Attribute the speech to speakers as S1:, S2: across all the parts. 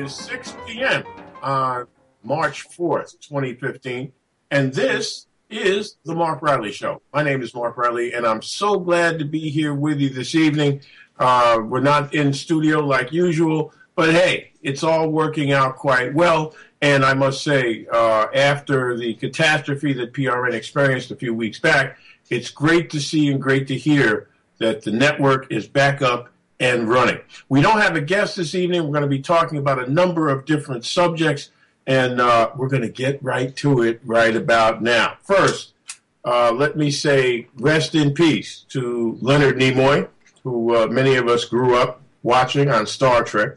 S1: is 6 p.m. on March 4th, 2015, and this is the Mark Riley Show. My name is Mark Riley, and I'm so glad to be here with you this evening. Uh, we're not in studio like usual, but hey, it's all working out quite well. And I must say, uh, after the catastrophe that PRN experienced a few weeks back, it's great to see and great to hear that the network is back up and running. We don't have a guest this evening. We're going to be talking about a number of different subjects, and uh, we're going to get right to it right about now. First, uh, let me say rest in peace to Leonard Nimoy, who uh, many of us grew up watching on Star Trek.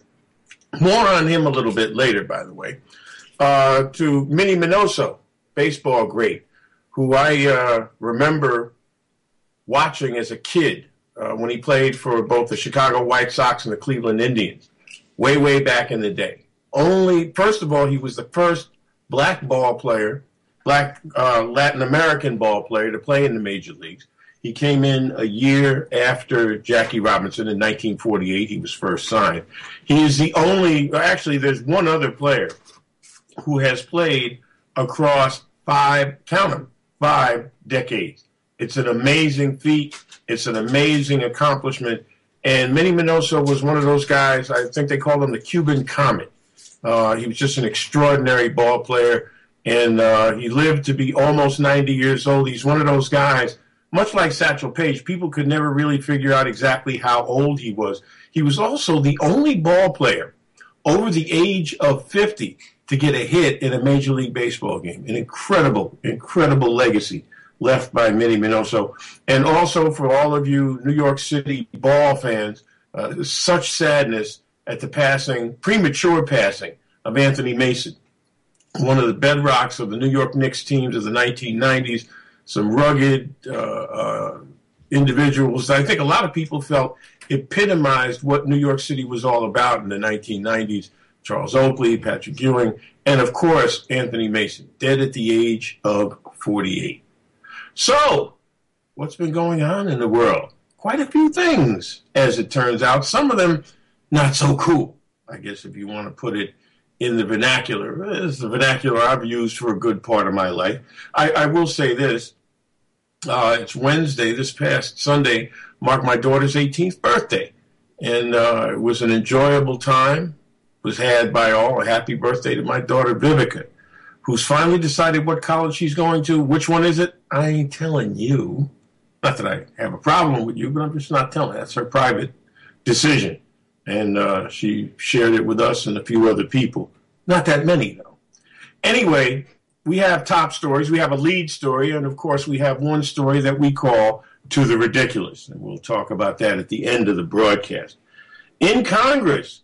S1: More on him a little bit later, by the way. Uh, to Minnie Minoso, baseball great, who I uh, remember watching as a kid uh, when he played for both the Chicago White Sox and the Cleveland Indians, way, way back in the day. Only, first of all, he was the first black ball player, black uh, Latin American ball player to play in the major leagues. He came in a year after Jackie Robinson in 1948. He was first signed. He is the only, actually, there's one other player who has played across five, count them, five decades. It's an amazing feat. It's an amazing accomplishment. And Minnie Minoso was one of those guys, I think they called him the Cuban Comet. Uh, he was just an extraordinary ball player, and uh, he lived to be almost 90 years old. He's one of those guys, much like Satchel Paige, people could never really figure out exactly how old he was. He was also the only ball player over the age of 50 to get a hit in a Major League Baseball game. An incredible, incredible legacy left by Minnie Minoso. And also for all of you New York City ball fans, uh, such sadness at the passing, premature passing of Anthony Mason, one of the bedrocks of the New York Knicks teams of the 1990s. Some rugged uh, uh, individuals I think a lot of people felt epitomized what New York City was all about in the 1990s. Charles Oakley, Patrick Ewing, and of course Anthony Mason, dead at the age of 48. So, what's been going on in the world? Quite a few things, as it turns out. Some of them not so cool, I guess, if you want to put it in the vernacular. It's the vernacular I've used for a good part of my life. I, I will say this. Uh, it's Wednesday, this past Sunday, marked my daughter's 18th birthday. And uh, it was an enjoyable time. It was had by all. A happy birthday to my daughter, Vivica who's finally decided what college she's going to. Which one is it? I ain't telling you. Not that I have a problem with you, but I'm just not telling. That's her private decision. And uh, she shared it with us and a few other people. Not that many, though. Anyway, we have top stories. We have a lead story. And of course, we have one story that we call To the Ridiculous. And we'll talk about that at the end of the broadcast. In Congress,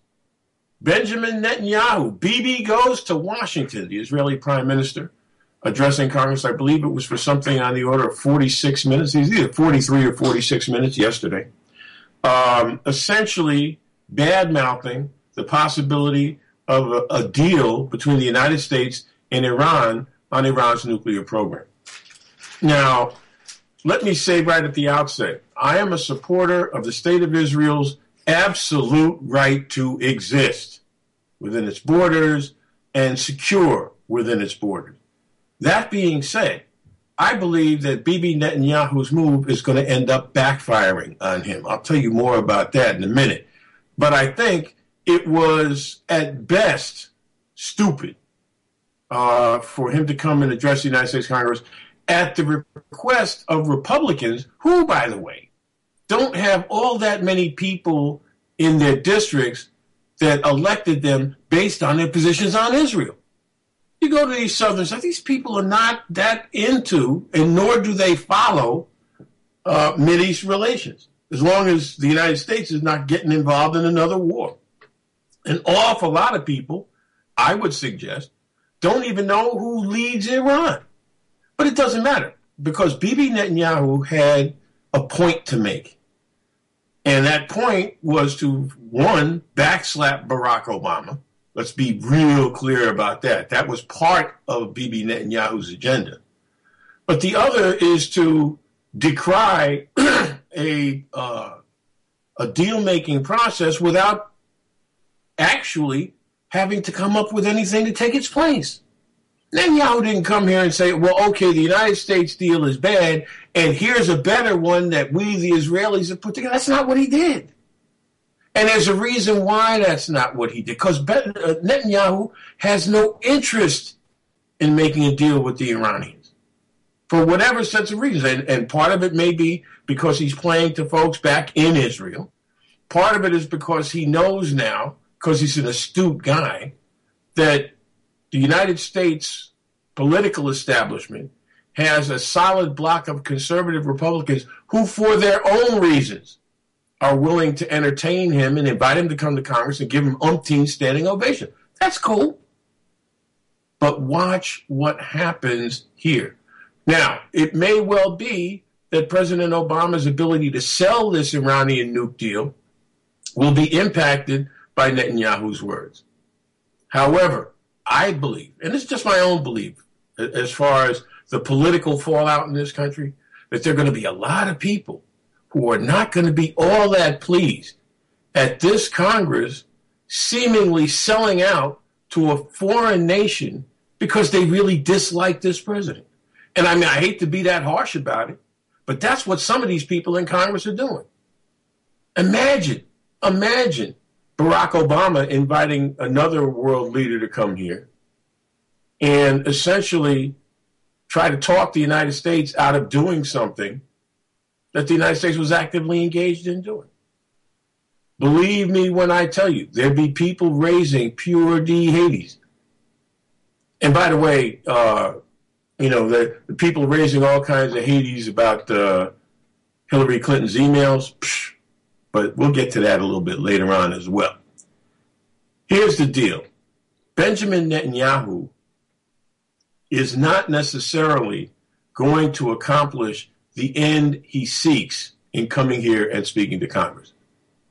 S1: Benjamin Netanyahu, Bibi goes to Washington, the Israeli prime minister, addressing Congress. I believe it was for something on the order of 46 minutes. He's either 43 or 46 minutes yesterday. Um, essentially, bad mouthing the possibility of a, a deal between the United States and Iran on Iran's nuclear program. Now, let me say right at the outset, I am a supporter of the state of Israel's absolute right to exist within its borders and secure within its borders. That being said, I believe that Bibi Netanyahu's move is going to end up backfiring on him. I'll tell you more about that in a minute. But I think it was at best stupid uh, for him to come and address the United States Congress at the request of Republicans, who, by the way, don't have all that many people in their districts that elected them based on their positions on Israel. You go to these southern states, these people are not that into, and nor do they follow uh, East relations, as long as the United States is not getting involved in another war. An awful lot of people, I would suggest, don't even know who leads Iran. But it doesn't matter because Bibi Netanyahu had a point to make. And that point was to, one, backslap Barack Obama. Let's be real clear about that. That was part of Bibi Netanyahu's agenda. But the other is to decry a, uh, a deal making process without actually having to come up with anything to take its place. Netanyahu didn't come here and say, well, okay, the United States deal is bad, and here's a better one that we, the Israelis, have put together. That's not what he did. And there's a reason why that's not what he did, because uh, Netanyahu has no interest in making a deal with the Iranians for whatever sense of reasons. And, and part of it may be because he's playing to folks back in Israel. Part of it is because he knows now, because he's an astute guy, that the United States political establishment has a solid block of conservative Republicans who, for their own reasons, are willing to entertain him and invite him to come to Congress and give him umpteen standing ovation. That's cool. But watch what happens here. Now, it may well be that President Obama's ability to sell this Iranian nuke deal will be impacted by Netanyahu's words. However, I believe, and it's just my own belief, as far as the political fallout in this country, that there are going to be a lot of people who are not going to be all that pleased at this Congress seemingly selling out to a foreign nation because they really dislike this president. And I mean, I hate to be that harsh about it, but that's what some of these people in Congress are doing. Imagine, imagine Barack Obama inviting another world leader to come here and essentially try to talk the United States out of doing something that the United States was actively engaged in doing. Believe me when I tell you, there'd be people raising pure D Hades. And by the way, uh, you know, the, the, people raising all kinds of Hades about uh, Hillary Clinton's emails, psh, but we'll get to that a little bit later on as well. Here's the deal Benjamin Netanyahu is not necessarily going to accomplish the end he seeks in coming here and speaking to Congress.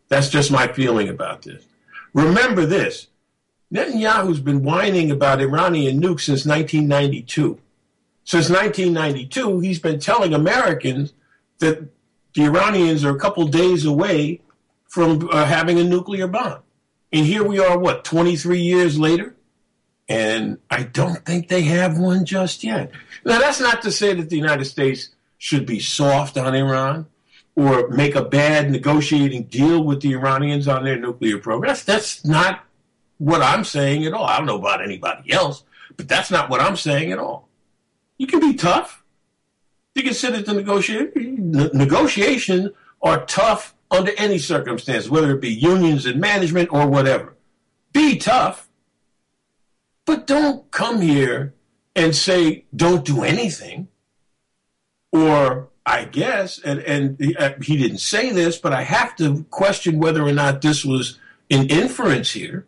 S1: That's just my feeling about this. Remember this Netanyahu's been whining about Iranian nukes since 1992. Since 1992, he's been telling Americans that the Iranians are a couple days away from uh, having a nuclear bomb. And here we are, what, 23 years later? And I don't think they have one just yet. Now, that's not to say that the United States should be soft on Iran or make a bad negotiating deal with the Iranians on their nuclear program. That's, that's not what I'm saying at all. I don't know about anybody else, but that's not what I'm saying at all. You can be tough. You can sit at the negotiation. Negotiations are tough under any circumstance, whether it be unions and management or whatever. Be tough, but don't come here and say, don't do anything. Or, I guess, and, and uh, he didn't say this, but I have to question whether or not this was an inference here.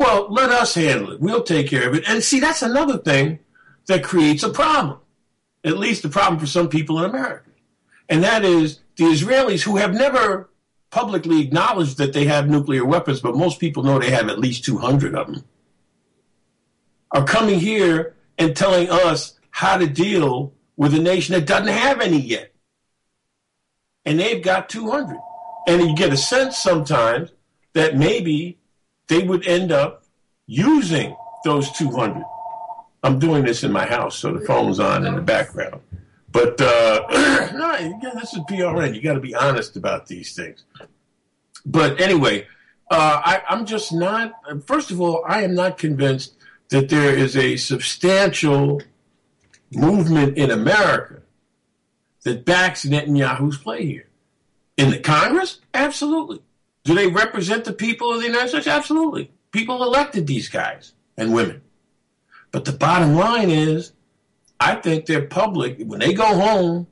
S1: Well, let us handle it. We'll take care of it. And see, that's another thing that creates a problem, at least a problem for some people in America. And that is the Israelis who have never publicly acknowledged that they have nuclear weapons, but most people know they have at least 200 of them, are coming here and telling us how to deal with a nation that doesn't have any yet. And they've got 200. And you get a sense sometimes that maybe they would end up using those 200. I'm doing this in my house, so the phone's on in the background. But uh, no, this is PRN. You got to be honest about these things. But anyway, uh, I, I'm just not. First of all, I am not convinced that there is a substantial movement in America that backs Netanyahu's play here. In the Congress, absolutely. Do they represent the people of the United States? Absolutely. People elected these guys and women. But the bottom line is I think their public, when they go home,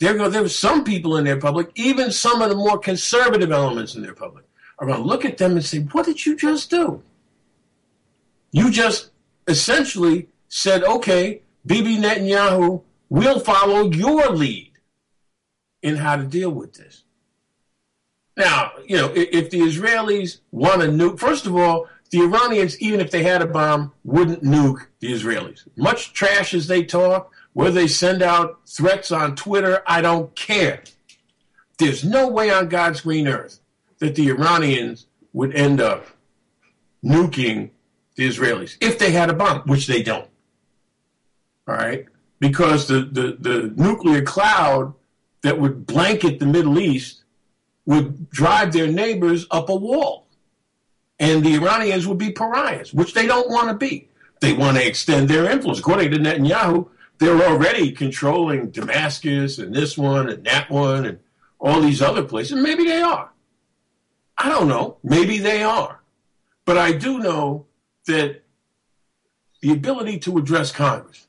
S1: there go there's some people in their public, even some of the more conservative elements in their public, are going to look at them and say, "What did you just do? You just essentially said, okay, Bibi Netanyahu, we'll follow your lead in how to deal with this." Now, you know, if the Israelis want to nuke, first of all, the Iranians, even if they had a bomb, wouldn't nuke the Israelis. Much trash as they talk, whether they send out threats on Twitter, I don't care. There's no way on God's green earth that the Iranians would end up nuking the Israelis, if they had a bomb, which they don't. All right? Because the, the, the nuclear cloud that would blanket the Middle East would drive their neighbors up a wall. And the Iranians would be pariahs, which they don't want to be. They want to extend their influence. According to Netanyahu, they're already controlling Damascus and this one and that one and all these other places. Maybe they are. I don't know. Maybe they are. But I do know that the ability to address Congress,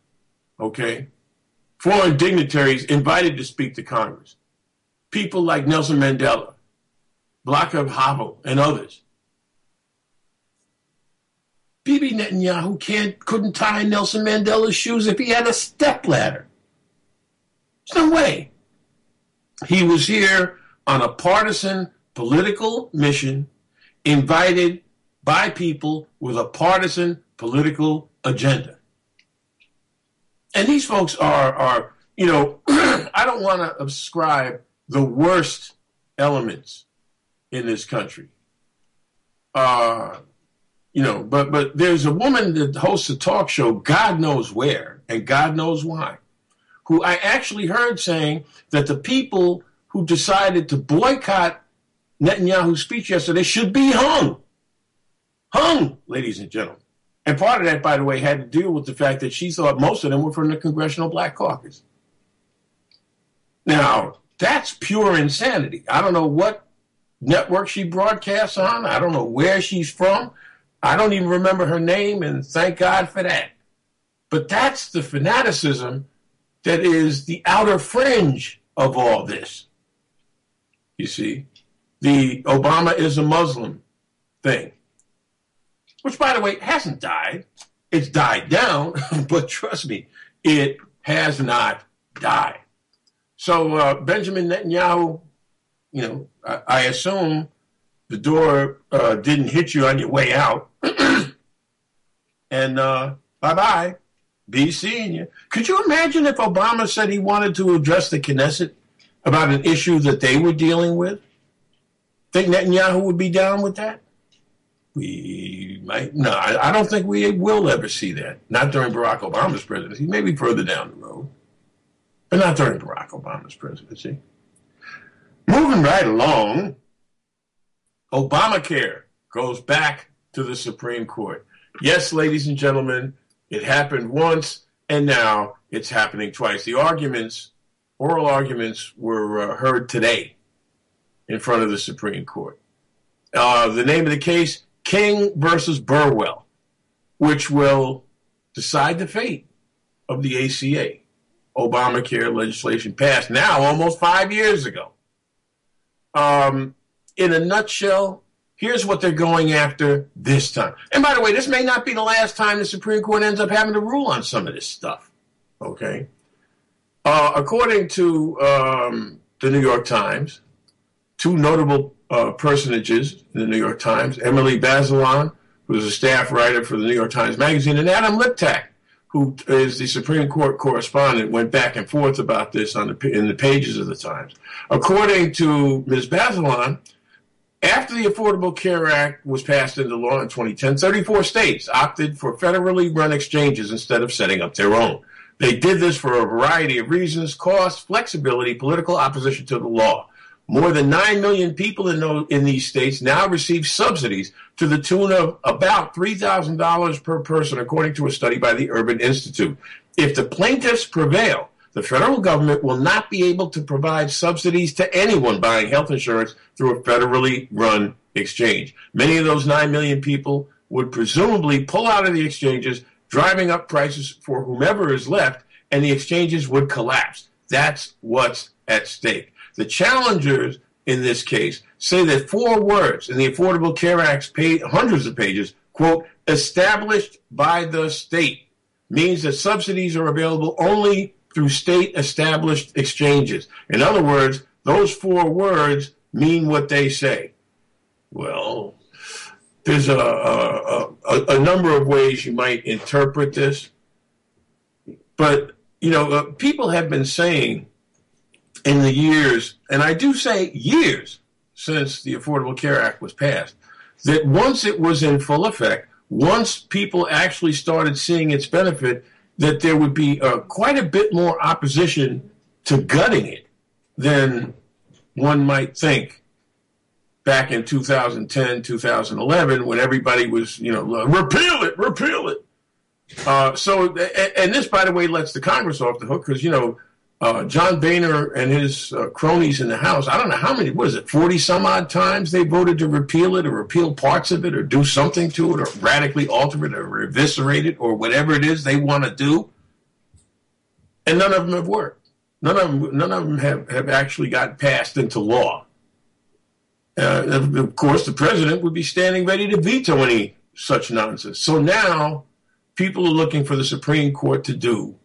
S1: okay, foreign dignitaries invited to speak to Congress, people like Nelson Mandela, Václav Havel, and others. Bibi Netanyahu can't couldn't tie Nelson Mandela's shoes if he had a stepladder. There's no way. He was here on a partisan political mission invited by people with a partisan political agenda. And these folks are, are you know, I don't want to ascribe the worst elements in this country. Uh, you know, but but there's a woman that hosts a talk show, God knows where, and God knows why, who I actually heard saying that the people who decided to boycott Netanyahu's speech yesterday should be hung. Hung, ladies and gentlemen. And part of that, by the way, had to deal with the fact that she thought most of them were from the Congressional Black Caucus. Now, that's pure insanity. I don't know what network she broadcasts on. I don't know where she's from. I don't even remember her name, and thank God for that. But that's the fanaticism that is the outer fringe of all this. You see, the Obama is a Muslim thing, which, by the way, hasn't died. It's died down, but trust me, it has not died. So uh, Benjamin Netanyahu, you know, I, I assume the door uh, didn't hit you on your way out. And uh, bye bye. Be seeing you. Could you imagine if Obama said he wanted to address the Knesset about an issue that they were dealing with? Think Netanyahu would be down with that? We might. No, I, I don't think we will ever see that. Not during Barack Obama's presidency. Maybe further down the road. But not during Barack Obama's presidency. Moving right along, Obamacare goes back to the Supreme Court. Yes, ladies and gentlemen, it happened once, and now it's happening twice. The arguments, oral arguments, were uh, heard today in front of the Supreme Court. Uh, the name of the case, King versus Burwell, which will decide the fate of the ACA. Obamacare legislation passed now almost five years ago. Um, in a nutshell, here's what they're going after this time. And by the way, this may not be the last time the Supreme Court ends up having to rule on some of this stuff. Okay. Uh, according to um, the New York Times, two notable uh, personages in the New York Times, Emily Bazelon, who's a staff writer for the New York Times Magazine, and Adam Liptak, who is the Supreme Court correspondent, went back and forth about this on the, in the pages of the Times. According to Ms. Bazelon, after the Affordable Care Act was passed into law in 2010, 34 states opted for federally run exchanges instead of setting up their own. They did this for a variety of reasons cost, flexibility, political opposition to the law. More than 9 million people in, those, in these states now receive subsidies to the tune of about $3,000 per person, according to a study by the Urban Institute. If the plaintiffs prevail, the federal government will not be able to provide subsidies to anyone buying health insurance through a federally run exchange. Many of those 9 million people would presumably pull out of the exchanges, driving up prices for whomever is left, and the exchanges would collapse. That's what's at stake. The challengers in this case say that four words in the Affordable Care Act's hundreds of pages, quote, established by the state, means that subsidies are available only through state established exchanges. In other words, those four words mean what they say. Well, there's a, a, a, a number of ways you might interpret this. But, you know, uh, people have been saying in the years, and I do say years since the Affordable Care Act was passed, that once it was in full effect, once people actually started seeing its benefit, that there would be uh, quite a bit more opposition to gutting it than one might think back in 2010, 2011, when everybody was, you know, repeal it, repeal it. Uh, so, and this, by the way, lets the Congress off the hook because, you know, uh, John Boehner and his uh, cronies in the House, I don't know how many, was it, 40 some odd times they voted to repeal it or repeal parts of it or do something to it or radically alter it or eviscerate it or whatever it is they want to do. And none of them have worked. None of them, none of them have, have actually got passed into law. Uh, of course, the president would be standing ready to veto any such nonsense. So now people are looking for the Supreme Court to do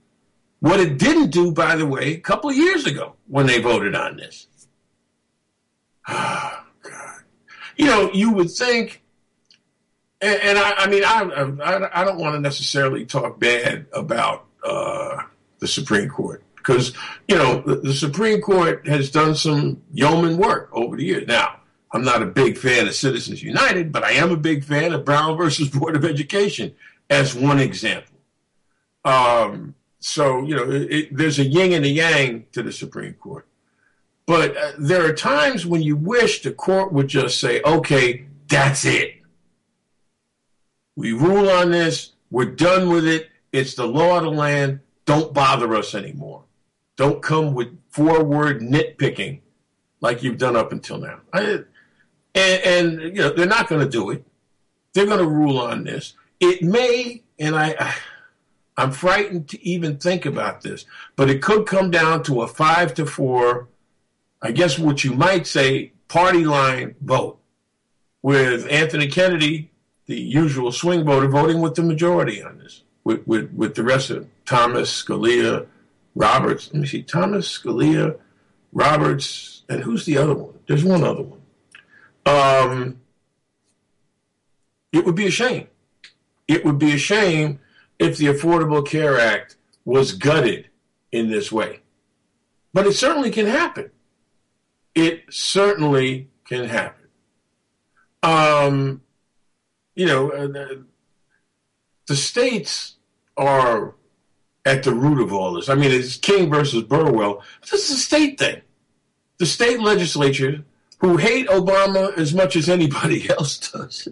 S1: what it didn't do, by the way, a couple of years ago when they voted on this. Oh, God. You know, you would think, and, and I, I, mean, I, I, I, don't want to necessarily talk bad about uh, the Supreme Court because, you know, the, the Supreme Court has done some yeoman work over the years. Now, I'm not a big fan of Citizens United, but I am a big fan of Brown versus Board of Education as one example. Um, so, you know, it, it, there's a yin and a yang to the Supreme Court. But uh, there are times when you wish the court would just say, okay, that's it. We rule on this. We're done with it. It's the law of the land. Don't bother us anymore. Don't come with forward nitpicking like you've done up until now. I, and, and, you know, they're not going to do it. They're going to rule on this. It may, and I, I I'm frightened to even think about this, but it could come down to a five to four, I guess what you might say, party line vote, with Anthony Kennedy, the usual swing voter, voting with the majority on this, with, with, with the rest of Thomas, Scalia, Roberts. Let me see, Thomas, Scalia, Roberts, and who's the other one? There's one other one. Um, it would be a shame. It would be a shame if the Affordable Care Act was gutted in this way. But it certainly can happen. It certainly can happen. Um, you know, uh, the states are at the root of all this. I mean, it's King versus Burwell. This is a state thing. The state legislature, who hate Obama as much as anybody else does,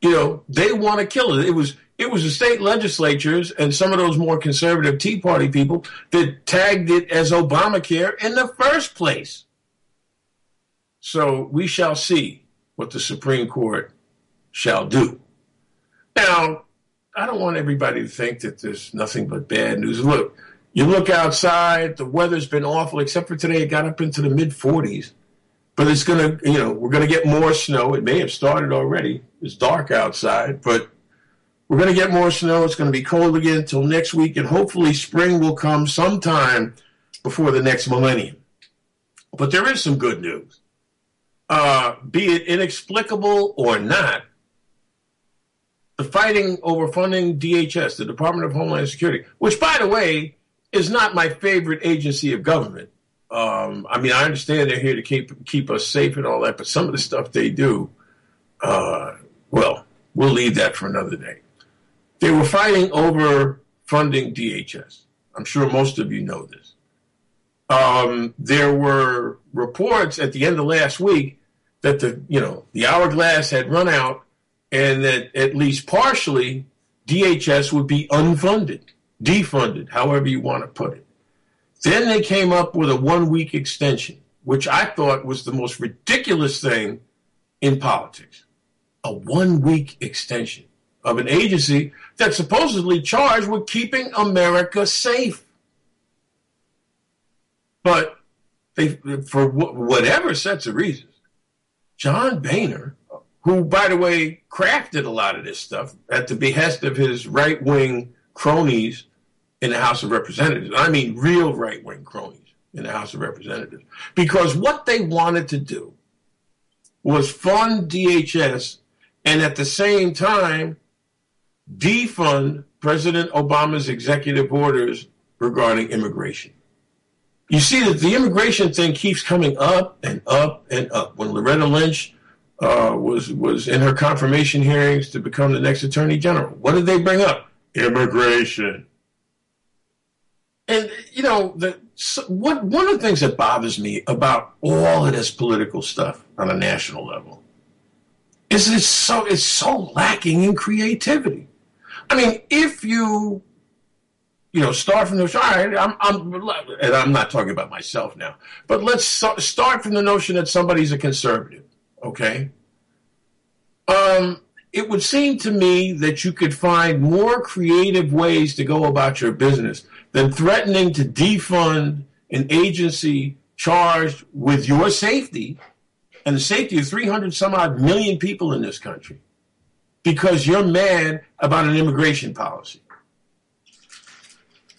S1: you know, they want to kill it. It was it was the state legislatures and some of those more conservative Tea Party people that tagged it as Obamacare in the first place. So we shall see what the Supreme Court shall do. Now, I don't want everybody to think that there's nothing but bad news. Look, you look outside, the weather's been awful, except for today, it got up into the mid 40s. But it's going to, you know, we're going to get more snow. It may have started already. It's dark outside, but we're going to get more snow. It's going to be cold again until next week, and hopefully spring will come sometime before the next millennium. But there is some good news. Uh, be it inexplicable or not, the fighting over funding DHS, the Department of Homeland Security, which, by the way, is not my favorite agency of government. Um, I mean, I understand they're here to keep keep us safe and all that, but some of the stuff they do, uh, well, we'll leave that for another day. They were fighting over funding DHS. I'm sure most of you know this. Um, there were reports at the end of last week that the you know the hourglass had run out, and that at least partially DHS would be unfunded, defunded, however you want to put it. Then they came up with a one week extension, which I thought was the most ridiculous thing in politics. A one week extension of an agency that's supposedly charged with keeping America safe. But they, for whatever sets of reasons, John Boehner, who, by the way, crafted a lot of this stuff at the behest of his right wing cronies in the House of Representatives. I mean, real right wing cronies in the House of Representatives. Because what they wanted to do was fund DHS and at the same time defund President Obama's executive orders regarding immigration. You see that the immigration thing keeps coming up and up and up. When Loretta Lynch uh, was was in her confirmation hearings to become the next attorney general. What did they bring up? Immigration. And you know, the so what one of the things that bothers me about all of this political stuff on a national level is it's so it's so lacking in creativity. I mean, if you you know start from the all right, I'm, I'm and I'm not talking about myself now, but let's start from the notion that somebody's a conservative, okay? Um, it would seem to me that you could find more creative ways to go about your business than threatening to defund an agency charged with your safety and the safety of 300 some odd million people in this country because you're mad about an immigration policy.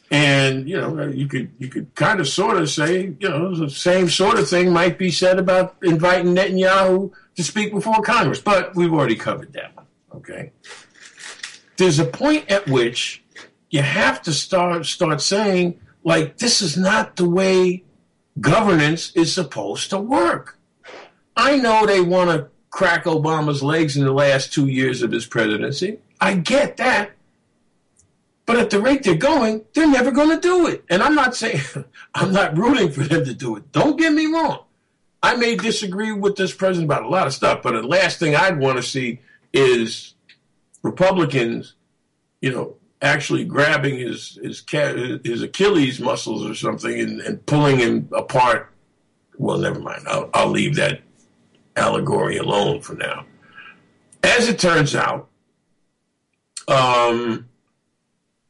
S1: And you know, you could you could kind of sort of say, you know, the same sort of thing might be said about inviting Netanyahu to speak before Congress, but we've already covered that. one. Okay. There's a point at which you have to start start saying, like, this is not the way governance is supposed to work. I know they want to crack Obama's legs in the last two years of his presidency. I get that. But at the rate they're going, they're never going to do it. And I'm not saying, I'm not rooting for them to do it. Don't get me wrong. I may disagree with this president about a lot of stuff, but the last thing I'd want to see is Republicans, you know, actually grabbing his his his Achilles muscles or something and, and pulling him apart. Well, never mind. I'll, I'll leave that allegory alone for now. As it turns out, um,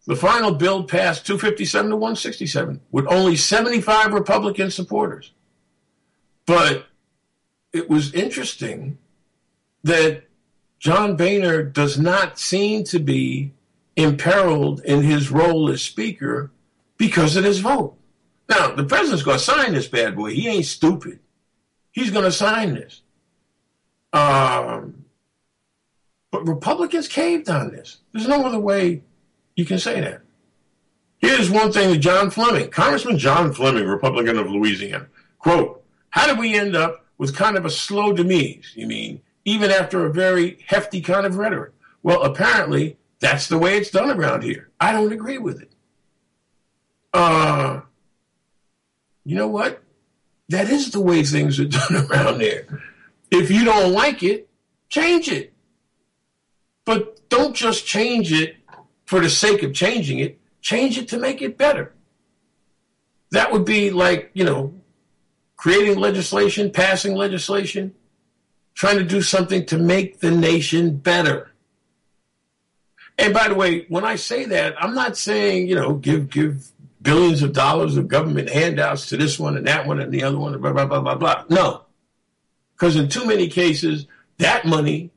S1: the final bill passed 257 to 167 with only 75 Republican supporters. But it was interesting that John Boehner does not seem to be imperiled in his role as Speaker because of his vote. Now, the president's going to sign this bad boy. He ain't stupid. He's going to sign this. Um, but Republicans caved on this. There's no other way you can say that. Here's one thing that John Fleming, Congressman John Fleming, Republican of Louisiana, quote, how did we end up with kind of a slow demise? You mean even after a very hefty kind of rhetoric. Well, apparently, that's the way it's done around here. I don't agree with it. Uh, you know what? That is the way things are done around there. If you don't like it, change it. But don't just change it for the sake of changing it. Change it to make it better. That would be like, you know, creating legislation, passing legislation, trying to do something to make the nation better. And by the way, when I say that, I'm not saying, you know, give give billions of dollars of government handouts to this one and that one and the other one, blah, blah, blah, blah, blah. No. Because in too many cases, that money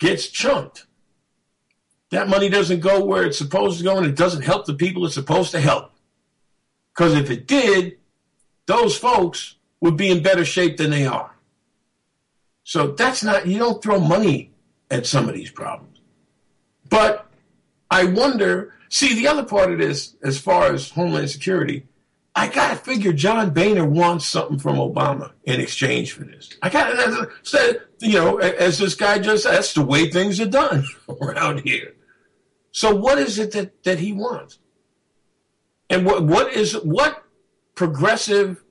S1: gets chunked. That money doesn't go where it's supposed to go and it doesn't help the people it's supposed to help. Because if it did, those folks would be in better shape than they are. So that's not, you don't throw money at some of these problems. But I wonder, see, the other part of this, as far as Homeland Security, I got to figure John Boehner wants something from Obama in exchange for this. I got to, say, you know, as this guy just said, that's the way things are done around here. So what is it that, that he wants? And what, what is, what progressive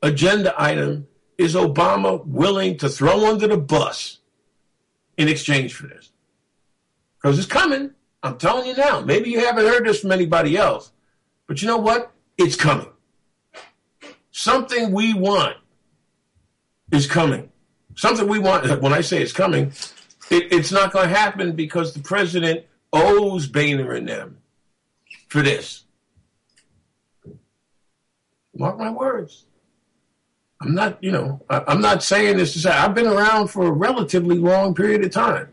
S1: agenda item is Obama willing to throw under the bus in exchange for this? Because it's coming. I'm telling you now. Maybe you haven't heard this from anybody else, but you know what? It's coming. Something we want is coming. Something we want, when I say it's coming, it, it's not going to happen because the president owes Boehner and them for this. Mark my words. I'm not, you know, I'm not saying this to say I've been around for a relatively long period of time.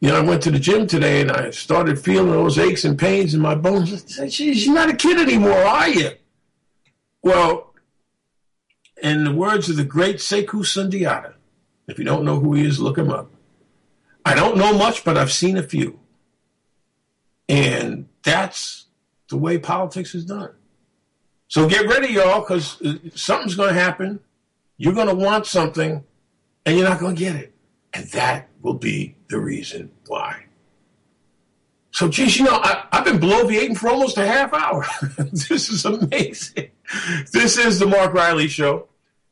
S1: You know, I went to the gym today and I started feeling those aches and pains in my bones. I said, you're not a kid anymore, are you? Well, in the words of the great Sekou Sundiata, if you don't know who he is, look him up. I don't know much, but I've seen a few. And that's the way politics is done. So get ready, y'all, because uh, something's going to happen. You're going to want something, and you're not going to get it. And that will be the reason why. So, geez, you know, I, have been bloviating for almost a half hour. this is amazing. This is the Mark Riley Show.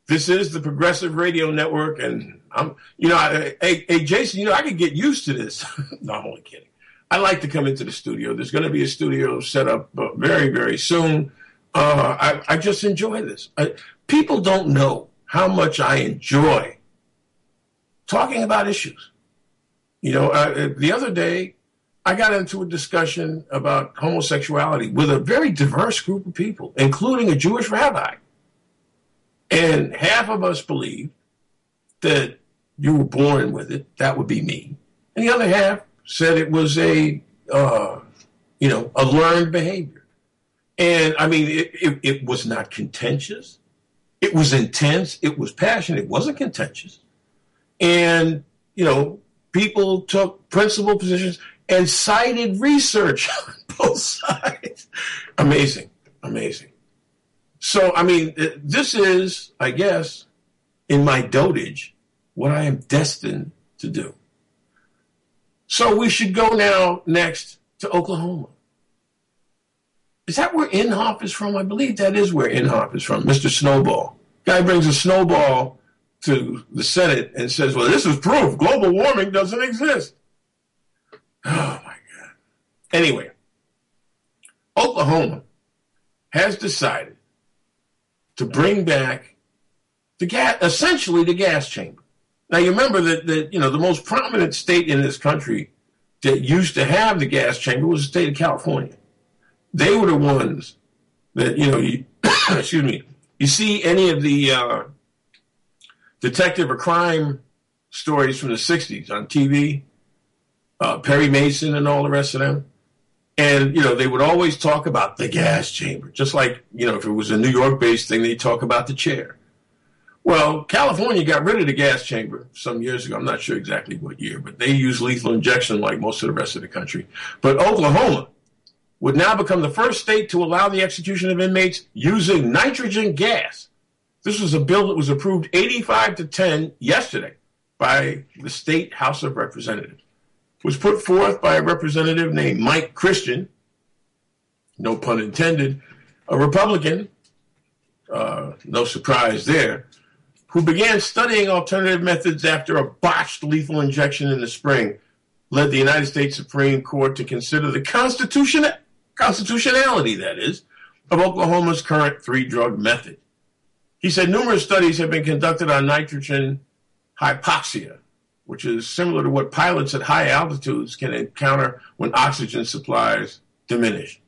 S1: This is the Progressive Radio Network, and I'm, you know, I, hey, hey, Jason, you know, I could get used to this. no, I'm only kidding. I like to come into the studio. There's going to be a studio set up uh, very, very soon. Uh, I, I, just enjoy this. I, people don't know how much I enjoy talking about issues. You know, uh, the other day, I got into a discussion about homosexuality with a very diverse group of people, including a Jewish rabbi. And half of us believe that you were born with it. That would be me. And the other half said it was a, uh, you know, a learned behavior. And I mean, it, it, it was not contentious. It was intense. It was passionate. It wasn't contentious. And, you know, people took principal positions and cited research on both sides. Amazing. Amazing. So, I mean, uh, this is, I guess, in my dotage, what I am destined to do. So we should go now next to Oklahoma. Is that where Inhofe is from? I believe that is where Inhofe is from, Mr. Snowball. Guy brings a snowball to the Senate and says, well, this is proof global warming doesn't exist. Oh, my God. Anyway, Oklahoma has decided to bring back the gas, essentially the gas chamber. Now you remember that, that you know the most prominent state in this country that used to have the gas chamber was the state of California. They were the ones that you know. You, excuse me. You see any of the uh, detective or crime stories from the '60s on TV, uh, Perry Mason and all the rest of them. And, you know, they would always talk about the gas chamber, just like, you know, if it was a New York based thing, they'd talk about the chair. Well, California got rid of the gas chamber some years ago. I'm not sure exactly what year, but they use lethal injection like most of the rest of the country. But Oklahoma would now become the first state to allow the execution of inmates using nitrogen gas. This was a bill that was approved 85 to 10 yesterday by the state House of Representatives was put forth by a representative named Mike Christian, no pun intended, a Republican, uh, no surprise there, who began studying alternative methods after a botched lethal injection in the spring led the United States Supreme Court to consider the constitution, constitutionality, that is, of Oklahoma's current three drug method. He said numerous studies have been conducted on nitrogen hypoxia, which is similar to what pilots at high altitudes can encounter when oxygen supplies diminish.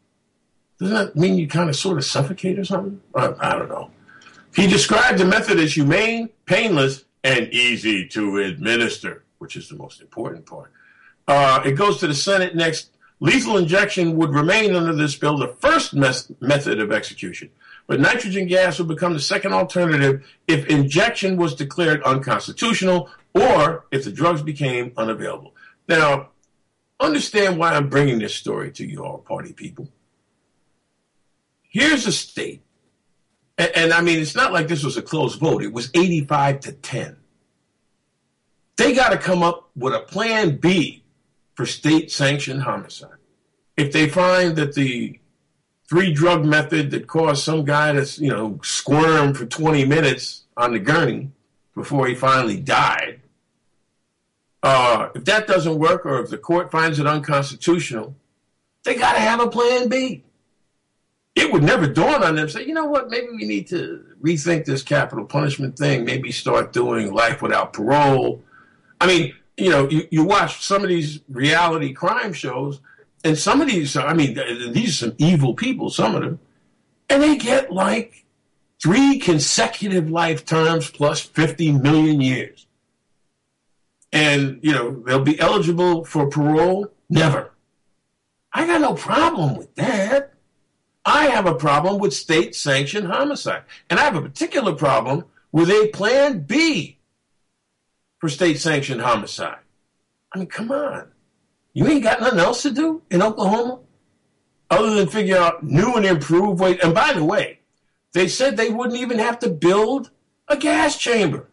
S1: Doesn't that mean you kind of sort of suffocate or something? I, I don't know. He described the method as humane, painless, and easy to administer, which is the most important part. Uh, it goes to the Senate next. Lethal injection would remain under this bill the first mes- method of execution, but nitrogen gas would become the second alternative if injection was declared unconstitutional or if the drugs became unavailable. Now, understand why I'm bringing this story to you all, party people. Here's a state, and, and I mean, it's not like this was a close vote, it was 85 to 10. They got to come up with a plan B for state sanctioned homicide. If they find that the three drug method that caused some guy to, you know, squirm for 20 minutes on the gurney before he finally died uh, if that doesn't work, or if the court finds it unconstitutional, they got to have a plan B. It would never dawn on them. Say, you know what? Maybe we need to rethink this capital punishment thing. Maybe start doing life without parole. I mean, you know, you, you watch some of these reality crime shows, and some of these, I mean, these are some evil people, some of them, and they get like three consecutive lifetimes plus 50 million years and you know they'll be eligible for parole? Never. I got no problem with that. I have a problem with state sanctioned homicide. And i have a particular problem with a plan b for state sanctioned homicide. I mean come on. You ain't got nothing else to do in oklahoma other than figure out new and improved ways. And by the way they said they wouldn't even have to build a gas chamber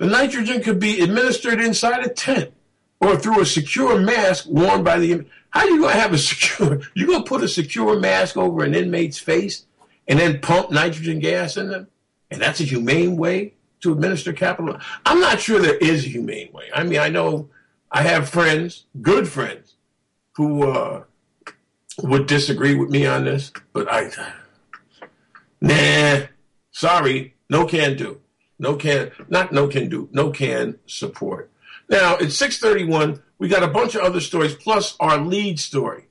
S1: The nitrogen could be administered inside a tent or through a secure mask worn by the. How are you gonna have a secure? You gonna put a secure mask over an inmate's face and then pump nitrogen gas in them? And that's a humane way to administer capital. I'm not sure there is a humane way. I mean, I know I have friends, good friends, who uh, would disagree with me on this, but I, nah, sorry, no can do, no can, not no can do, no can support. Now it's 6:31. We got a bunch of other stories plus our lead story.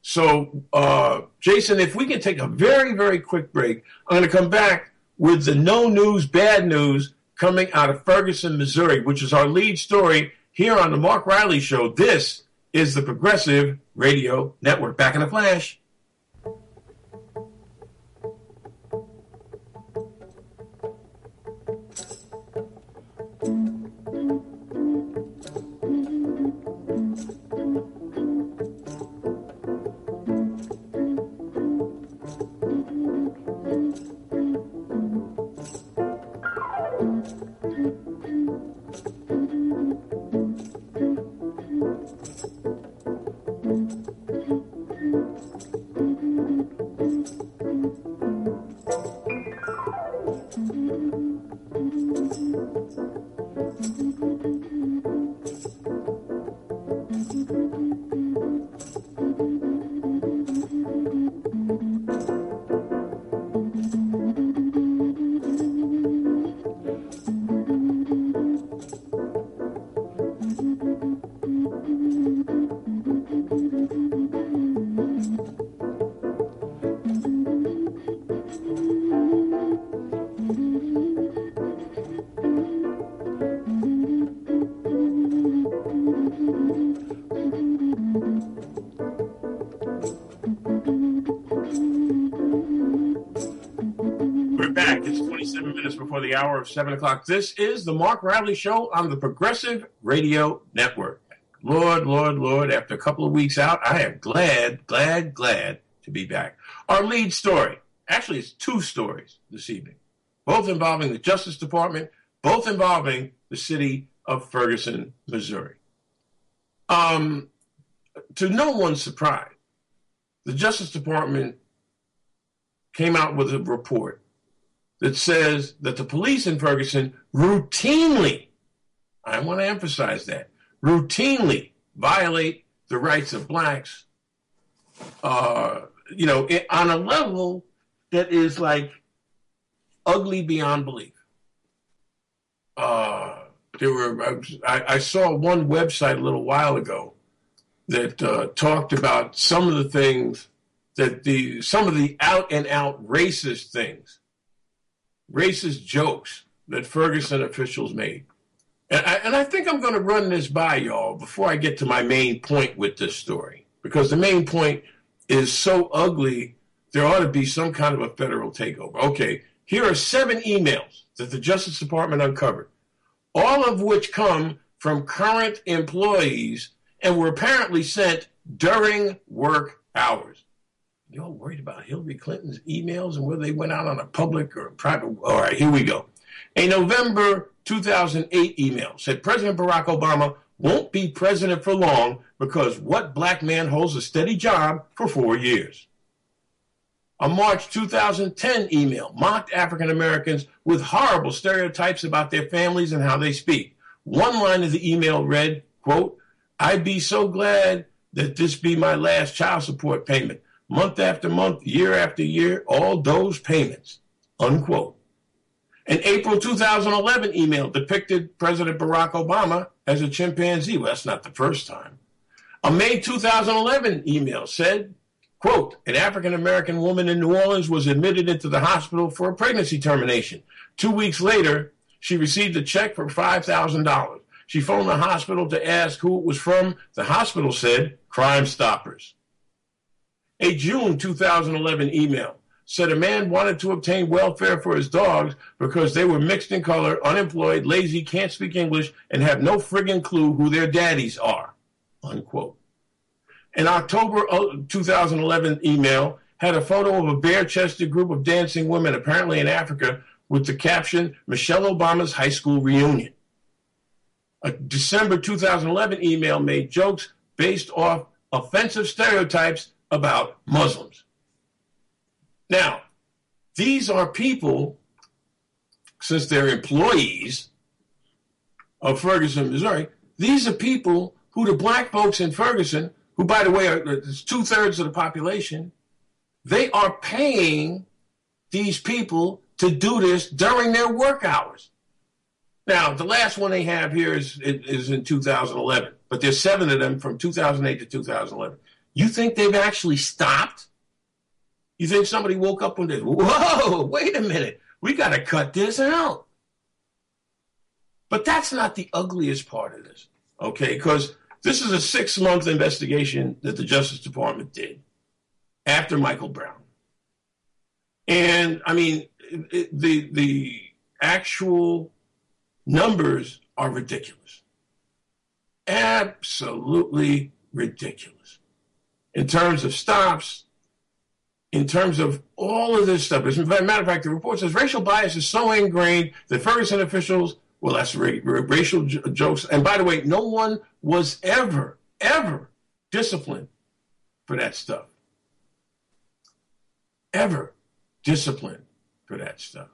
S1: So, uh, Jason, if we can take a very, very quick break, I'm going to come back with the no news, bad news coming out of Ferguson, Missouri, which is our lead story here on the Mark Riley Show. This is the Progressive Radio Network. Back in a flash. The hour of 7 o'clock. This is the Mark Riley Show on the Progressive Radio Network. Lord, Lord, Lord, after a couple of weeks out, I am glad, glad, glad to be back. Our lead story, actually, it's two stories this evening, both involving the Justice Department, both involving the city of Ferguson, Missouri. Um, to no one's surprise, the Justice Department came out with a report that says that the police in Ferguson routinely, I want to emphasize that, routinely violate the rights of blacks, uh, you know, on a level that is like ugly beyond belief. Uh, there were, I, I, saw one website a little while ago that uh, talked about some of the things that the, some of the out and out racist things racist jokes that Ferguson officials made. And I, and I think I'm going to run this by y'all before I get to my main point with this story, because the main point is so ugly, there ought to be some kind of a federal takeover. Okay, here are seven emails that the Justice Department uncovered, all of which come from current employees and were apparently sent during work hours y'all worried about Hillary Clinton's emails and whether they went out on a public or a private. All right, here we go. A November 2008 email said President Barack Obama won't be president for long because what black man holds a steady job for four years? A March 2010 email mocked African Americans with horrible stereotypes about their families and how they speak. One line of the email read, quote, I'd be so glad that this be my last child support payment month after month, year after year, all those payments, unquote. An April 2011 email depicted President Barack Obama as a chimpanzee. Well, that's not the first time. A May 2011 email said, quote, an African American woman in New Orleans was admitted into the hospital for a pregnancy termination. Two weeks later, she received a check for $5,000. She phoned the hospital to ask who it was from. The hospital said, Crime Stoppers. A June 2011 email said a man wanted to obtain welfare for his dogs because they were mixed in color, unemployed, lazy, can't speak English, and have no friggin' clue who their daddies are. Unquote. An October uh, 2011 email had a photo of a bare chested group of dancing women, apparently in Africa, with the caption Michelle Obama's high school reunion. A December 2011 email made jokes based off offensive stereotypes about Muslims. Now, these are people, since they're employees of Ferguson, Missouri, these are people who the black folks in Ferguson, who, by the way, are two thirds of the population, they are paying these people to do this during their work hours. Now, the last one they have here is, is in 2011, but there's seven of them from 2008 to 2011. You think they've actually stopped? You think somebody woke up one day, whoa, wait a minute, we got to cut this out. But that's not the ugliest part of this, okay? Because this is a six month investigation that the Justice Department did after Michael Brown. And I mean, it, the, the actual numbers are ridiculous. Absolutely ridiculous. In terms of stops, in terms of all of this stuff. As a matter of fact, the report says racial bias is so ingrained that Ferguson officials, well, that's ra- ra- racial j- jokes. And by the way, no one was ever, ever disciplined for that stuff. Ever disciplined for that stuff.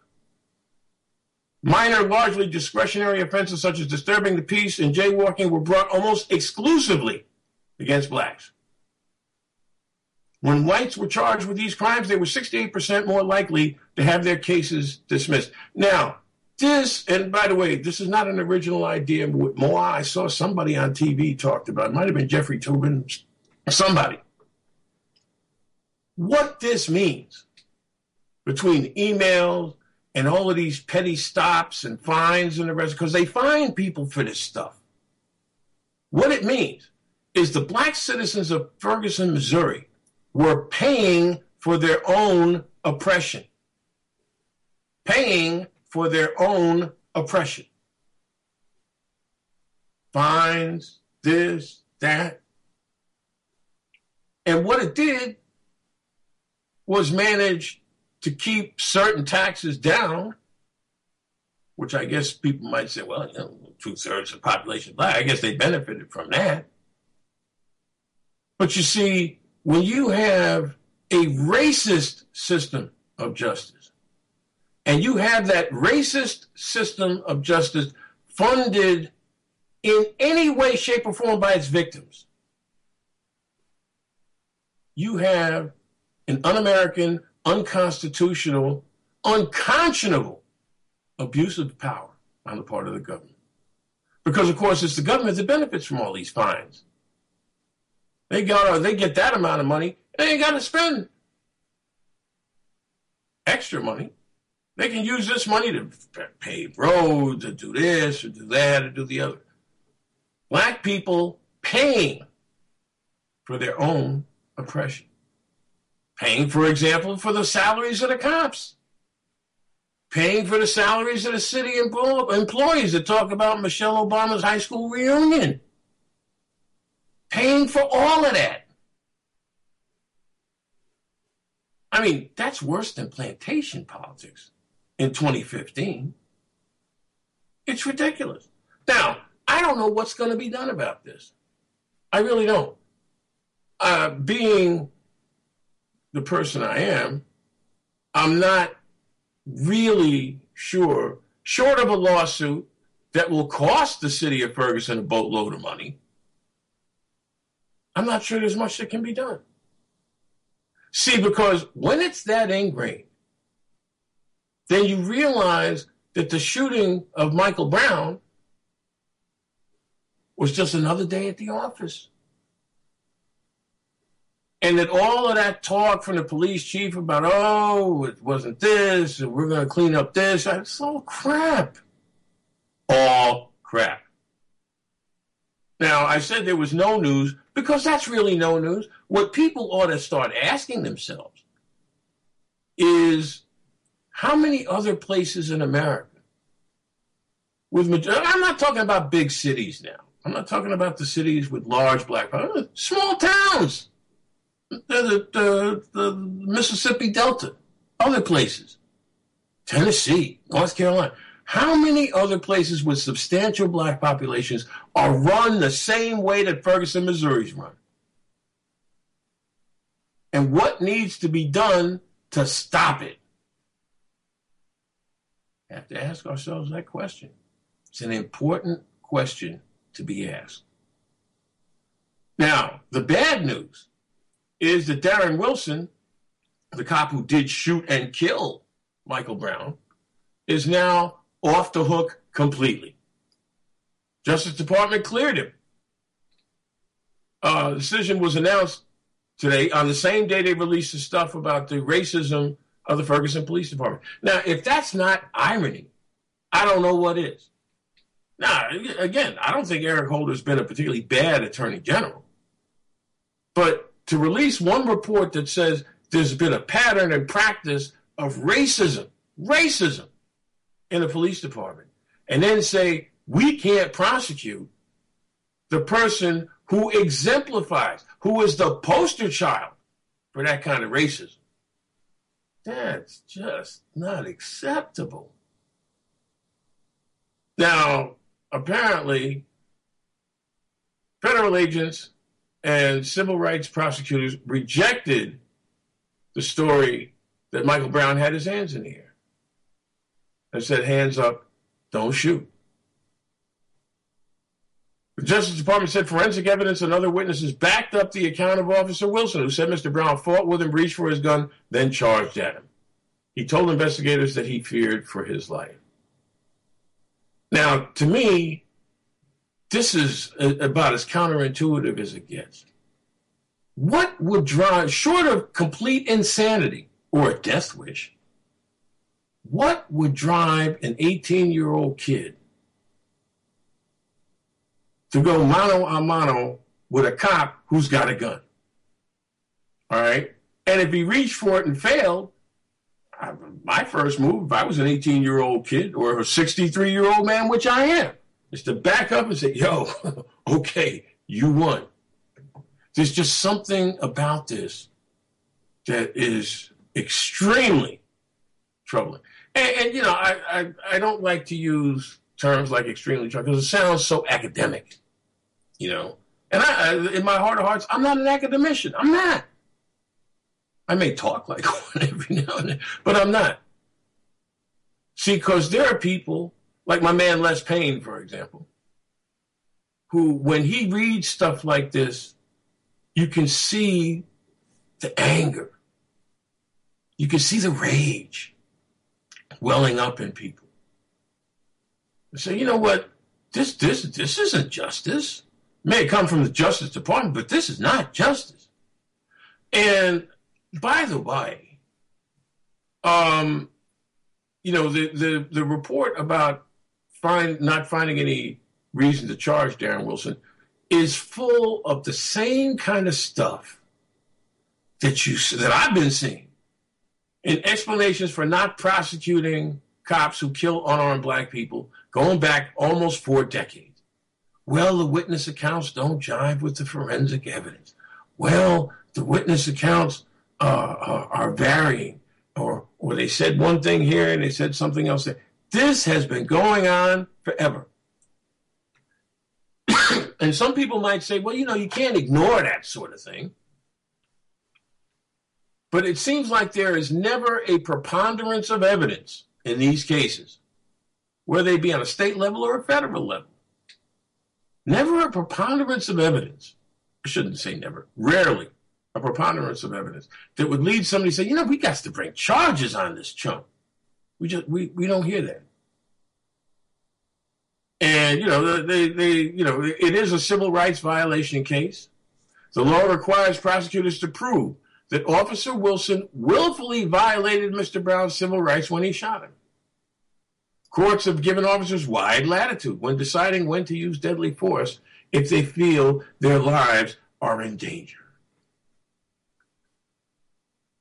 S1: Minor, largely discretionary offenses such as disturbing the peace and jaywalking were brought almost exclusively against blacks. When whites were charged with these crimes, they were 68% more likely to have their cases dismissed. Now, this, and by the way, this is not an original idea. More, I saw somebody on TV talked about. It might have been Jeffrey Toobin, somebody. What this means between emails and all of these petty stops and fines and the rest, because they fine people for this stuff. What it means is the black citizens of Ferguson, Missouri, were paying for their own oppression. Paying for their own oppression. Fines, this, that. And what it did was manage to keep certain taxes down, which I guess people might say, well, you know, two thirds of the population black. I guess they benefited from that. But you see, when you have a racist system of justice, and you have that racist system of justice funded in any way, shape, or form by its victims, you have an un American, unconstitutional, unconscionable abuse of power on the part of the government. Because, of course, it's the government that benefits from all these fines. They got they get that amount of money. They ain't got to spend extra money. They can use this money to pave roads, to do this, or do that, or do the other. Black people paying for their own oppression. Paying, for example, for the salaries of the cops. Paying for the salaries of the city employees that talk about Michelle Obama's high school reunion paying for all of that. I mean, that's worse than plantation politics in 2015. It's ridiculous. Now, I don't know what's going to be done about this. I really don't. Uh, being the person I am, I'm not really sure, short of a lawsuit that will cost the city of Ferguson a boatload of money, I'm not sure there's much that can be done. See, because when it's that ingrained, then you realize that the shooting of Michael Brown was just another day at the office. And that all of that talk from the police chief about, oh, it wasn't this, and we're going to clean up this, it's all crap. All crap. Now, I said there was no news because that's really no news. What people ought to start asking themselves is how many other places in America with I'm not talking about big cities now. I'm not talking about the cities with large black small towns, the, the, the, the Mississippi Delta, other places, Tennessee, North Carolina. How many other places with substantial black populations are run the same way that Ferguson, Missouri's run? And what needs to be done to stop it? We have to ask ourselves that question. It's an important question to be asked. Now, the bad news is that Darren Wilson, the cop who did shoot and kill Michael Brown, is now off the hook completely. Justice Department cleared him. Uh, decision was announced today on the same day they released the stuff about the racism of the Ferguson Police Department. Now, if that's not irony, I don't know what is. Now, again, I don't think Eric Holder's been a particularly bad attorney general. But to release one report that says there's been a pattern and practice of racism, racism in the police department, and then say we can't prosecute the person who exemplifies, who is the poster child for that kind of racism. That's just not acceptable. Now, apparently, federal agents and civil rights prosecutors rejected the story that Michael Brown had his hands in air and said, hands up, don't shoot. The Justice Department said forensic evidence and other witnesses backed up the account of Officer Wilson, who said Mr. Brown fought with him, reached for his gun, then charged at him. He told investigators that he feared for his life. Now, to me, this is about as counterintuitive as it gets. What would drive, short of complete insanity or a death wish, what would drive an 18 year old kid to go mano a mano with a cop who's got a gun? All right. And if he reached for it and failed, my first move, if I was an 18 year old kid or a 63 year old man, which I am, is to back up and say, yo, okay, you won. There's just something about this that is extremely troubling. And, and you know, I, I, I, don't like to use terms like extremely troubling because it sounds so academic, you know. And I, I, in my heart of hearts, I'm not an academician. I'm not. I may talk like one every now and then, but I'm not. See, because there are people, like my man Les Payne, for example, who, when he reads stuff like this, you can see the anger. You can see the rage welling up in people. So you know what? This this this isn't justice. It may come from the Justice Department, but this is not justice. And by the way, um, you know, the, the, the report about find, not finding any reason to charge Darren Wilson is full of the same kind of stuff that you that I've been seeing in explanations for not prosecuting cops who kill unarmed black people going back almost four decades. Well, the witness accounts don't jive with the forensic evidence. Well, the witness accounts uh, are, are varying or or they said one thing here and they said something else there. This has been going on forever. and some people might say, well, you know, you can't ignore that sort of thing. But it seems like there is never a preponderance of evidence in these cases, whether they be on a state level or a federal level. Never a preponderance of evidence. I shouldn't say never, rarely a preponderance of evidence that would lead somebody to say, you know, we got to bring charges on this chump. We just we, we don't hear that. And you know, they they you know, it is a civil rights violation case. The law requires prosecutors to prove that Officer Wilson willfully violated Mr. Brown's civil rights when he shot him. Courts have given officers wide latitude when deciding when to use deadly force if they feel their lives are in danger.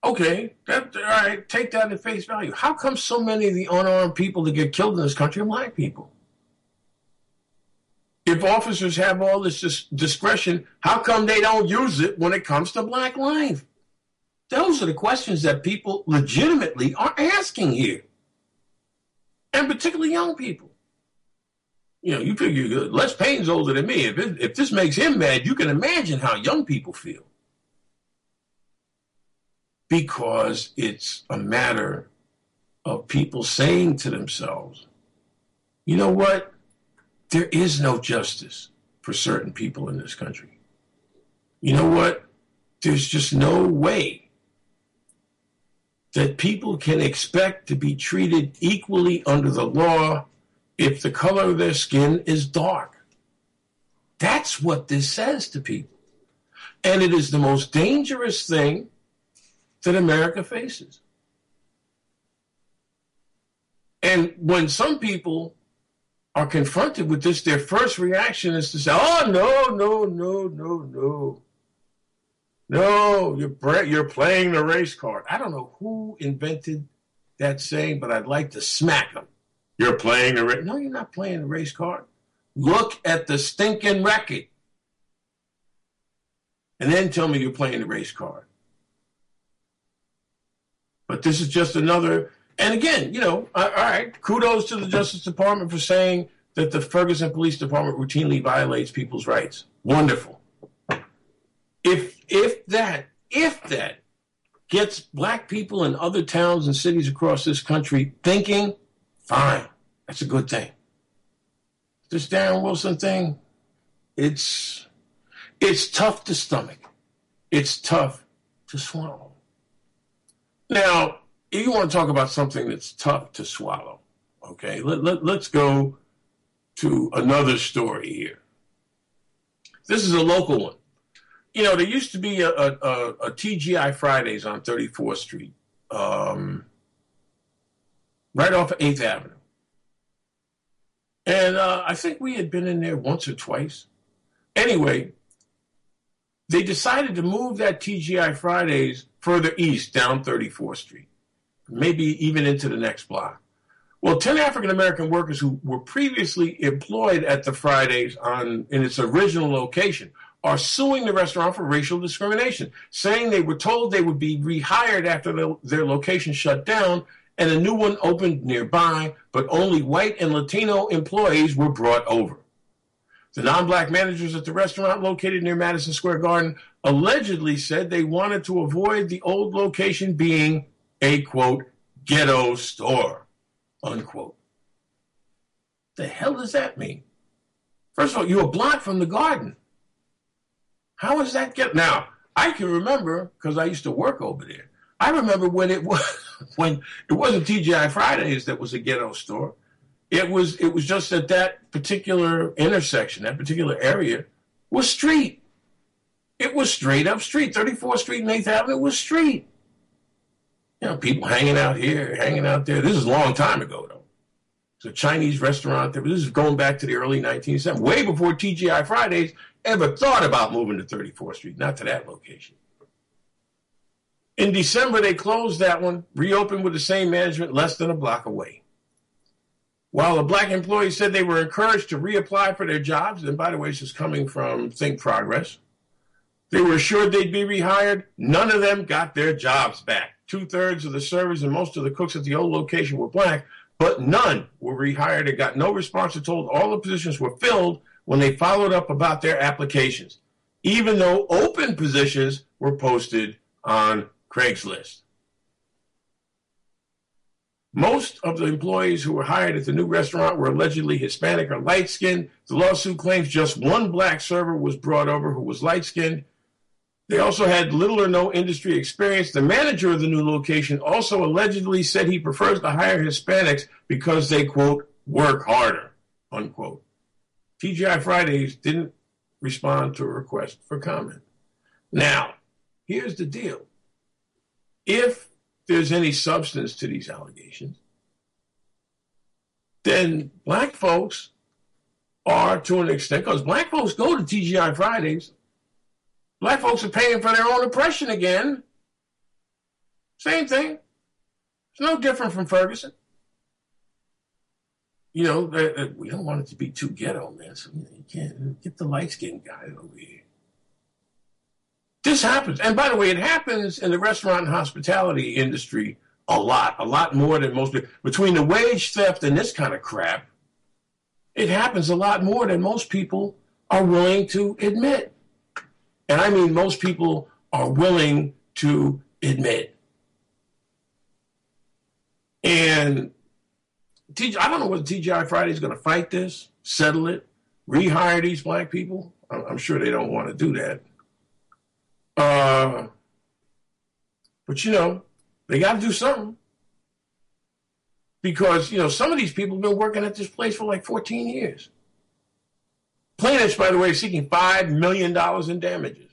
S1: Okay, that, all right, take that at face value. How come so many of the unarmed people that get killed in this country are black people? If officers have all this dis- discretion, how come they don't use it when it comes to black life? Those are the questions that people legitimately are asking here. and particularly young people. You know, you figure Les Payne's older than me. If, it, if this makes him mad, you can imagine how young people feel. Because it's a matter of people saying to themselves, you know what? There is no justice for certain people in this country. You know what? There's just no way that people can expect to be treated equally under the law if the color of their skin is dark. That's what this says to people. And it is the most dangerous thing that America faces. And when some people are confronted with this, their first reaction is to say, oh, no, no, no, no, no. No, you're, you're playing the race card. I don't know who invented that saying, but I'd like to smack them. You're playing the race. No, you're not playing the race card. Look at the stinking record. And then tell me you're playing the race card. But this is just another and again, you know, all right, kudos to the Justice Department for saying that the Ferguson Police Department routinely violates people's rights. Wonderful. If if that if that gets black people in other towns and cities across this country thinking, fine, that's a good thing. This Darren Wilson thing, it's it's tough to stomach. It's tough to swallow. Now, if you want to talk about something that's tough to swallow, okay? Let, let, let's go to another story here. This is a local one. You know, there used to be a, a, a, TGI Fridays on 34th Street, um, right off of 8th Avenue. And uh, I think we had been in there once or twice. Anyway, they decided to move that TGI Fridays further east down 34th Street maybe even into the next block. Well, 10 African American workers who were previously employed at the Fridays on in its original location are suing the restaurant for racial discrimination, saying they were told they would be rehired after the, their location shut down and a new one opened nearby, but only white and Latino employees were brought over. The non black managers at the restaurant located near Madison Square Garden allegedly said they wanted to avoid the old location being a quote, ghetto store, unquote. The hell does that mean? First of all, you're a block from the garden. How is that get now? I can remember because I used to work over there. I remember when it was when it wasn't TGI Fridays that was a ghetto store. It was it was just that that particular intersection, that particular area, was street. It was straight up street. 34th Street and 8th Avenue was street. You know, people hanging out here, hanging out there. This is a long time ago. It's a Chinese restaurant. This is going back to the early 1970s, way before TGI Fridays ever thought about moving to 34th Street, not to that location. In December, they closed that one, reopened with the same management less than a block away. While the black employees said they were encouraged to reapply for their jobs, and by the way, this is coming from Think Progress, they were assured they'd be rehired. None of them got their jobs back. Two thirds of the servers and most of the cooks at the old location were black, but none were rehired and got no response and told all the positions were filled when they followed up about their applications, even though open positions were posted on Craigslist. Most of the employees who were hired at the new restaurant were allegedly Hispanic or light skinned. The lawsuit claims just one black server was brought over who was light skinned they also had little or no industry experience. The manager of the new location also allegedly said he prefers to hire Hispanics because they, quote, work harder, unquote. TGI Fridays didn't respond to a request for comment. Now, here's the deal. If there's any substance to these allegations, then black folks are to an extent, because black folks go to TGI Fridays Black folks are paying for their own oppression again. Same thing. It's no different from Ferguson. You know, uh, we don't want it to be too ghetto, man. So you can't get the light skinned guy over here. This happens. And by the way, it happens in the restaurant and hospitality industry a lot, a lot more than most people. Between the wage theft and this kind of crap, it happens a lot more than most people are willing to admit. And I mean, most people are willing to admit. And I don't know whether TGI Friday is going to fight this, settle it, rehire these black people. I'm sure they don't want to do that. Uh, but you know, they got to do something because you know some of these people have been working at this place for like 14 years. Plaintiffs, by the way, seeking five million dollars in damages,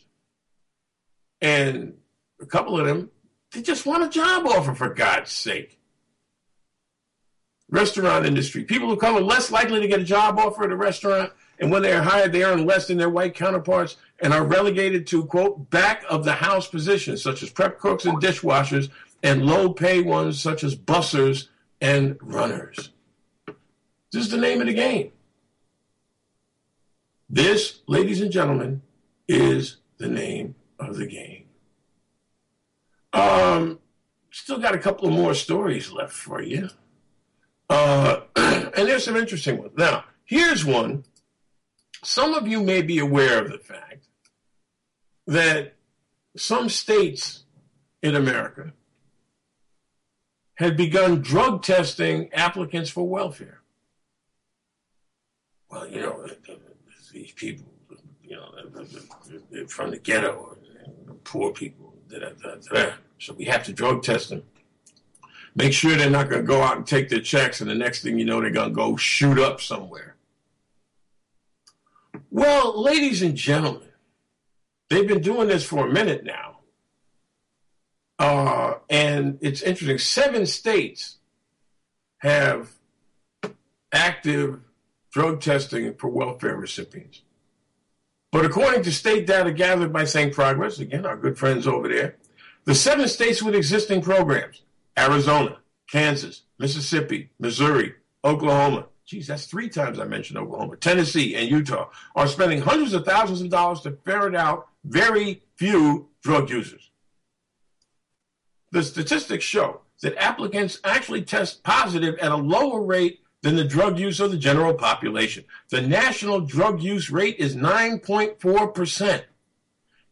S1: and a couple of them they just want a job offer for God's sake. Restaurant industry people who come are less likely to get a job offer at a restaurant, and when they are hired, they earn less than their white counterparts and are relegated to quote back of the house positions such as prep cooks and dishwashers and low pay ones such as bussers and runners. This is the name of the game. This, ladies and gentlemen, is the name of the game. Um, still got a couple of more stories left for you. Uh, and there's some interesting ones. Now, here's one. Some of you may be aware of the fact that some states in America had begun drug testing applicants for welfare. Well, you know, these people, you know, from the ghetto, poor people. So we have to drug test them. Make sure they're not going to go out and take their checks, and the next thing you know, they're going to go shoot up somewhere. Well, ladies and gentlemen, they've been doing this for a minute now. Uh, and it's interesting. Seven states have active drug testing for welfare recipients. But according to state data gathered by Think Progress, again, our good friends over there, the seven states with existing programs Arizona, Kansas, Mississippi, Missouri, Oklahoma, geez, that's three times I mentioned Oklahoma, Tennessee, and Utah are spending hundreds of thousands of dollars to ferret out very few drug users. The statistics show that applicants actually test positive at a lower rate than the drug use of the general population. The national drug use rate is 9.4%.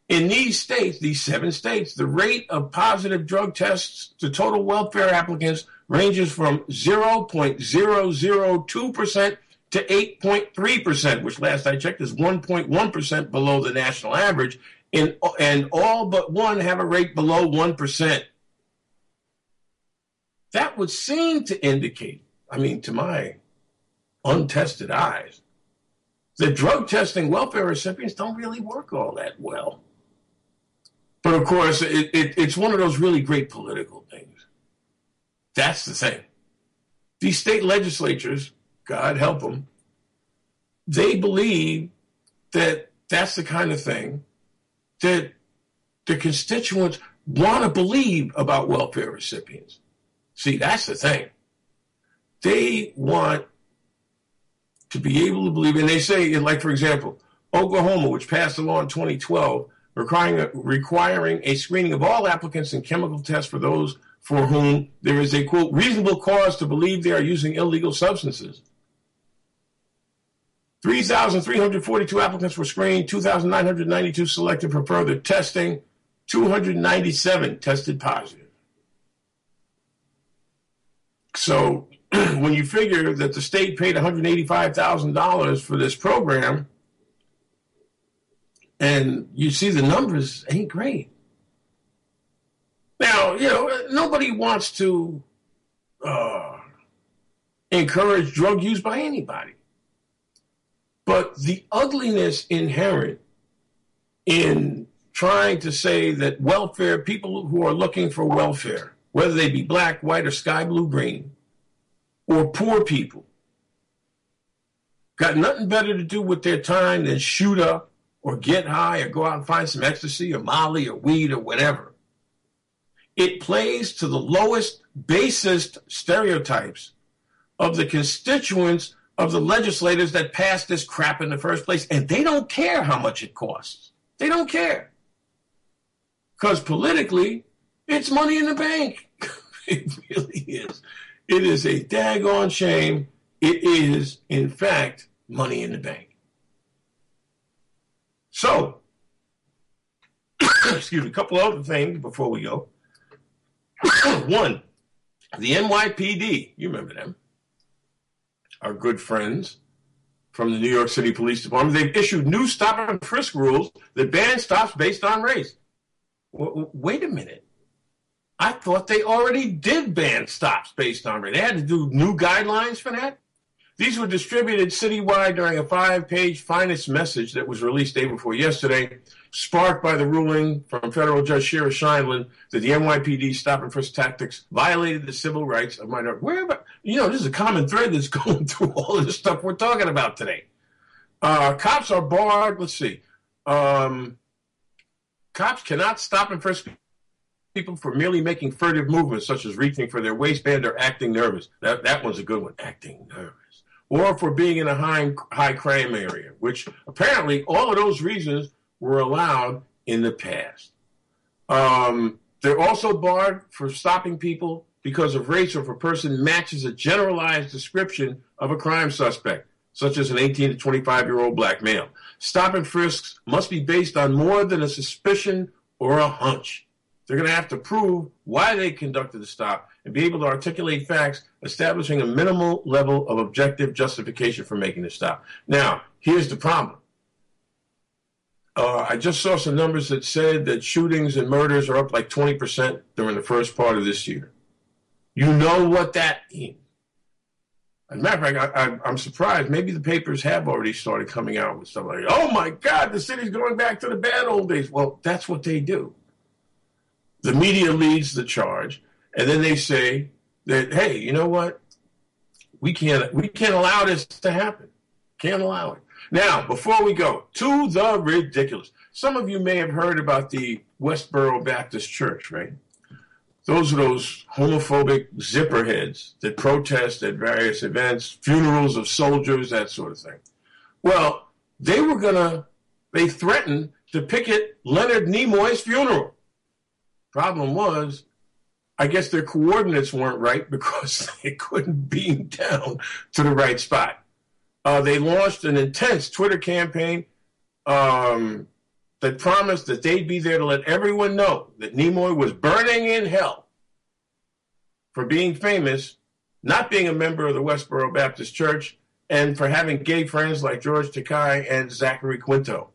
S1: In these states, these seven states, the rate of positive drug tests to total welfare applicants ranges from 0.002% to 8.3%, which last I checked is 1.1% below the national average, and, and all but one have a rate below 1% that would seem to indicate, I mean, to my untested eyes, the drug testing welfare recipients don't really work all that well. But of course, it, it, it's one of those really great political things. That's the thing. These state legislatures, God help them, they believe that that's the kind of thing that the constituents want to believe about welfare recipients. See, that's the thing. They want to be able to believe, and they say, like, for example, Oklahoma, which passed a law in 2012 requiring a, requiring a screening of all applicants and chemical tests for those for whom there is a, quote, reasonable cause to believe they are using illegal substances. 3,342 applicants were screened, 2,992 selected for further testing, 297 tested positive. So when you figure that the state paid $185,000 for this program, and you see the numbers ain't great. Now, you know, nobody wants to uh, encourage drug use by anybody. But the ugliness inherent in trying to say that welfare, people who are looking for welfare, whether they be black, white, or sky blue green, or poor people, got nothing better to do with their time than shoot up or get high or go out and find some ecstasy or molly or weed or whatever. It plays to the lowest, basest stereotypes of the constituents of the legislators that passed this crap in the first place. And they don't care how much it costs. They don't care. Because politically, it's money in the bank. It really is. It is a daggone shame. It is, in fact, money in the bank. So, excuse me, a couple other things before we go. One, the NYPD, you remember them, our good friends from the New York City Police Department. They've issued new stop and frisk rules that ban stops based on race. W- wait a minute. I thought they already did ban stops based on race. They had to do new guidelines for that. These were distributed citywide during a five page finest message that was released day before yesterday, sparked by the ruling from federal judge Shira Scheindlin that the NYPD stop and frisk tactics violated the civil rights of minorities. Where about, you know, this is a common thread that's going through all this stuff we're talking about today. Uh, cops are barred. Let's see. Um, cops cannot stop and frisk people for merely making furtive movements, such as reaching for their waistband or acting nervous. That, that one's a good one, acting nervous or for being in a high, high crime area, which apparently all of those reasons were allowed in the past. Um, they're also barred for stopping people because of race or if a person matches a generalized description of a crime suspect, such as an 18 to 25 year old black male. Stop and frisks must be based on more than a suspicion or a hunch. They're going to have to prove why they conducted the stop and be able to articulate facts, establishing a minimal level of objective justification for making the stop. Now, here's the problem. Uh, I just saw some numbers that said that shootings and murders are up like 20% during the first part of this year. You know what that means. As a matter of fact, I, am surprised. Maybe the papers have already started coming out with stuff like, oh my God, the city's going back to the bad old days. Well, that's what they do. The media leads the charge, and then they say that, hey, you know what? We can't we can't allow this to happen. Can't allow it. Now, before we go to the ridiculous, some of you may have heard about the Westboro Baptist Church, right? Those are those homophobic zipperheads that protest at various events, funerals of soldiers, that sort of thing. Well, they were gonna, they threatened to picket Leonard Nimoy's funeral. Problem was, I guess their coordinates weren't right because they couldn't beam down to the right spot. Uh, they launched an intense Twitter campaign um, that promised that they'd be there to let everyone know that Nimoy was burning in hell for being famous, not being a member of the Westboro Baptist Church, and for having gay friends like George Takei and Zachary Quinto.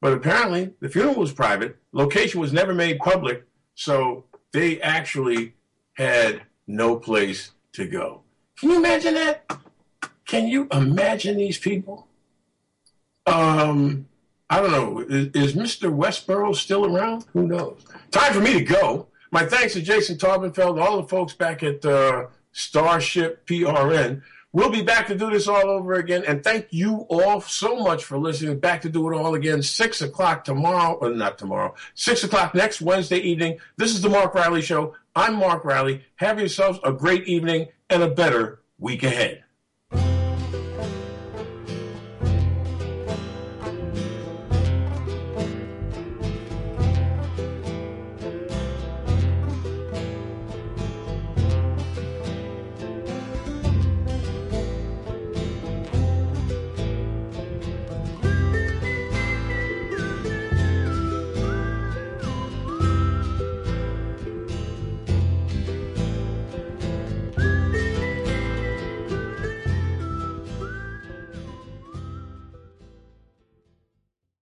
S1: But apparently, the funeral was private, location was never made public, so they actually had no place to go. Can you imagine that? Can you imagine these people? Um, I don't know. Is, is Mr. Westboro still around? Who knows? Time for me to go. My thanks to Jason Taubenfeld, all the folks back at uh, Starship PRN. We'll be back to do this all over again. And thank you all so much for listening. Back to do it all again, 6 o'clock tomorrow, or not tomorrow, 6 o'clock next Wednesday evening. This is the Mark Riley Show. I'm Mark Riley. Have yourselves a great evening and a better week ahead.